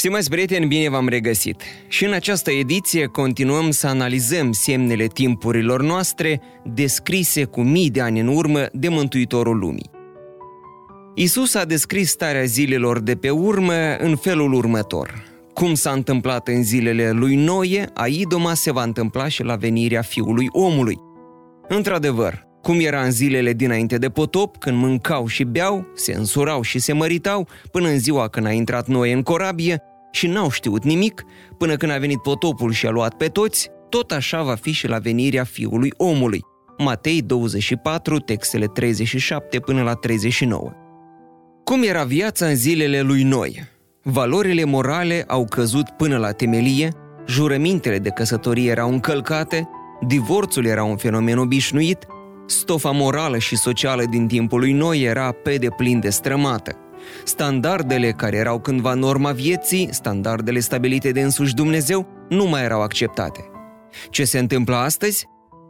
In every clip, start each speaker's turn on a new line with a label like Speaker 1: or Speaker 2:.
Speaker 1: Stimați prieteni, bine v-am regăsit! Și în această ediție continuăm să analizăm semnele timpurilor noastre descrise cu mii de ani în urmă de Mântuitorul Lumii. Isus a descris starea zilelor de pe urmă în felul următor. Cum s-a întâmplat în zilele lui Noie, a Idoma se va întâmpla și la venirea Fiului Omului. Într-adevăr, cum era în zilele dinainte de potop, când mâncau și beau, se însurau și se măritau, până în ziua când a intrat Noe în corabie, și n-au știut nimic până când a venit potopul și a luat pe toți, tot așa va fi și la venirea Fiului Omului. Matei 24, textele 37 până la 39. Cum era viața în zilele lui Noi? Valorile morale au căzut până la temelie, jurămintele de căsătorie erau încălcate, divorțul era un fenomen obișnuit, stofa morală și socială din timpul lui Noi era pe deplin destrămată. Standardele care erau cândva norma vieții, standardele stabilite de însuși Dumnezeu, nu mai erau acceptate. Ce se întâmplă astăzi?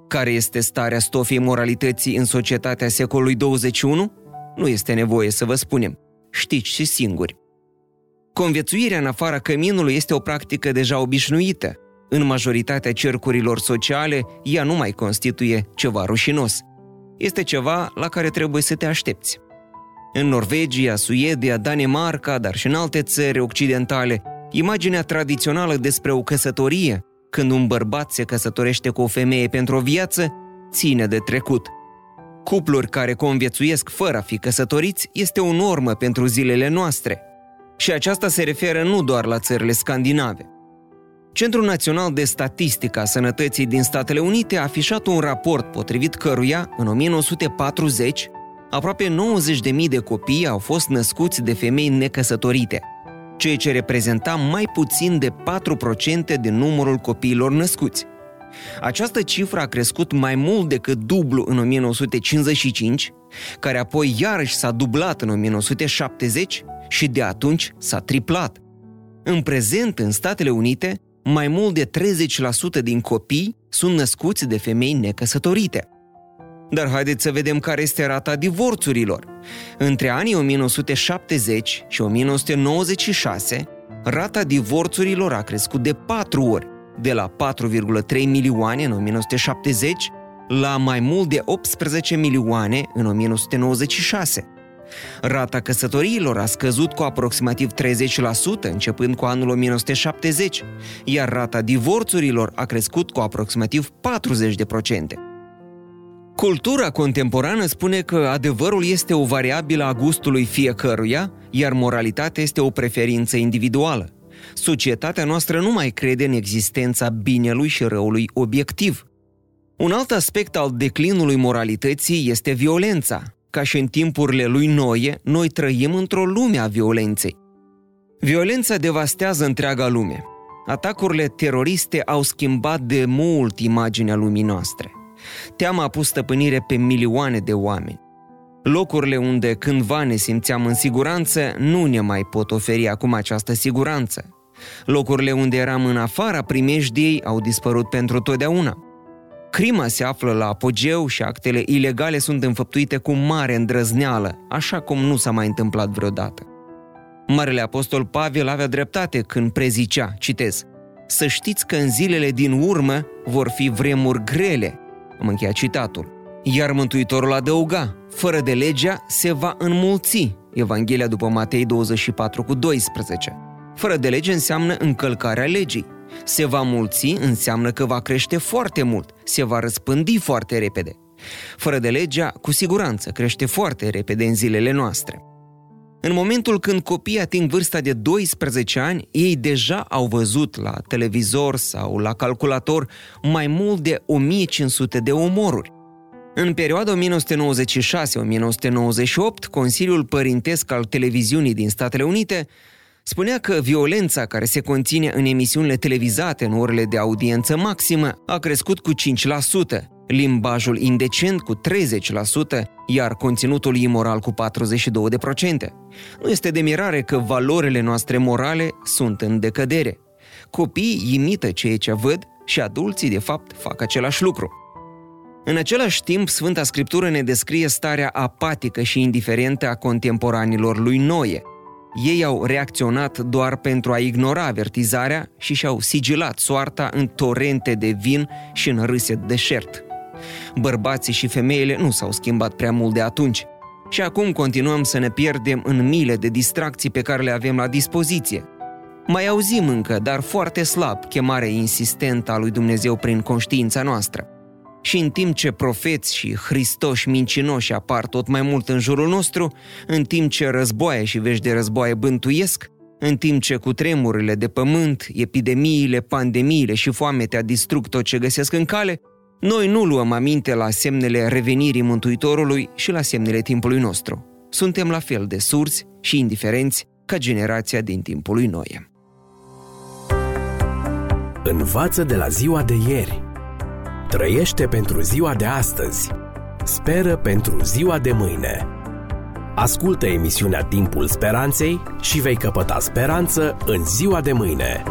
Speaker 1: Care este starea stofei moralității în societatea secolului 21? Nu este nevoie să vă spunem. Știți și singuri. Conviețuirea în afara căminului este o practică deja obișnuită. În majoritatea cercurilor sociale, ea nu mai constituie ceva rușinos. Este ceva la care trebuie să te aștepți. În Norvegia, Suedia, Danemarca, dar și în alte țări occidentale, imaginea tradițională despre o căsătorie, când un bărbat se căsătorește cu o femeie pentru o viață, ține de trecut. Cupluri care conviețuiesc fără a fi căsătoriți este o normă pentru zilele noastre. Și aceasta se referă nu doar la țările scandinave. Centrul Național de Statistică a Sănătății din Statele Unite a afișat un raport potrivit căruia, în 1940, aproape 90.000 de copii au fost născuți de femei necăsătorite, ceea ce reprezenta mai puțin de 4% din numărul copiilor născuți. Această cifră a crescut mai mult decât dublu în 1955, care apoi iarăși s-a dublat în 1970 și de atunci s-a triplat. În prezent, în Statele Unite, mai mult de 30% din copii sunt născuți de femei necăsătorite. Dar haideți să vedem care este rata divorțurilor. Între anii 1970 și 1996, rata divorțurilor a crescut de 4 ori, de la 4,3 milioane în 1970 la mai mult de 18 milioane în 1996. Rata căsătoriilor a scăzut cu aproximativ 30% începând cu anul 1970, iar rata divorțurilor a crescut cu aproximativ 40%. Cultura contemporană spune că adevărul este o variabilă a gustului fiecăruia, iar moralitatea este o preferință individuală. Societatea noastră nu mai crede în existența binelui și răului obiectiv. Un alt aspect al declinului moralității este violența. Ca și în timpurile lui Noie, noi trăim într-o lume a violenței. Violența devastează întreaga lume. Atacurile teroriste au schimbat de mult imaginea lumii noastre. Teama a pus stăpânire pe milioane de oameni. Locurile unde cândva ne simțeam în siguranță nu ne mai pot oferi acum această siguranță. Locurile unde eram în afara primejdiei au dispărut pentru totdeauna. Crima se află la apogeu și actele ilegale sunt înfăptuite cu mare îndrăzneală, așa cum nu s-a mai întâmplat vreodată. Marele apostol Pavel avea dreptate când prezicea, citez, să știți că în zilele din urmă vor fi vremuri grele, am încheiat citatul. Iar Mântuitorul adăuga, fără de legea se va înmulți. Evanghelia după Matei 24 cu 12. Fără de lege înseamnă încălcarea legii. Se va mulți înseamnă că va crește foarte mult, se va răspândi foarte repede. Fără de legea, cu siguranță, crește foarte repede în zilele noastre. În momentul când copiii ating vârsta de 12 ani, ei deja au văzut la televizor sau la calculator mai mult de 1500 de omoruri. În perioada 1996-1998, Consiliul Părintesc al Televiziunii din Statele Unite Spunea că violența care se conține în emisiunile televizate în orele de audiență maximă a crescut cu 5%, limbajul indecent cu 30%, iar conținutul imoral cu 42%. Nu este de mirare că valorile noastre morale sunt în decădere. Copiii imită ceea ce văd și adulții, de fapt, fac același lucru. În același timp, Sfânta Scriptură ne descrie starea apatică și indiferentă a contemporanilor lui Noe. Ei au reacționat doar pentru a ignora avertizarea și și-au sigilat soarta în torente de vin și în râse de deșert. Bărbații și femeile nu s-au schimbat prea mult de atunci. Și acum continuăm să ne pierdem în mile de distracții pe care le avem la dispoziție. Mai auzim încă, dar foarte slab, chemarea insistentă a lui Dumnezeu prin conștiința noastră. Și în timp ce profeți și hristoși mincinoși apar tot mai mult în jurul nostru, în timp ce războaie și vești de războaie bântuiesc, în timp ce cu tremurile de pământ, epidemiile, pandemiile și foametea distrug tot ce găsesc în cale, noi nu luăm aminte la semnele revenirii Mântuitorului și la semnele timpului nostru. Suntem la fel de surzi și indiferenți ca generația din timpul lui Noe.
Speaker 2: Învață de la ziua de ieri. Trăiește pentru ziua de astăzi. Speră pentru ziua de mâine. Ascultă emisiunea Timpul Speranței și vei căpăta speranță în ziua de mâine.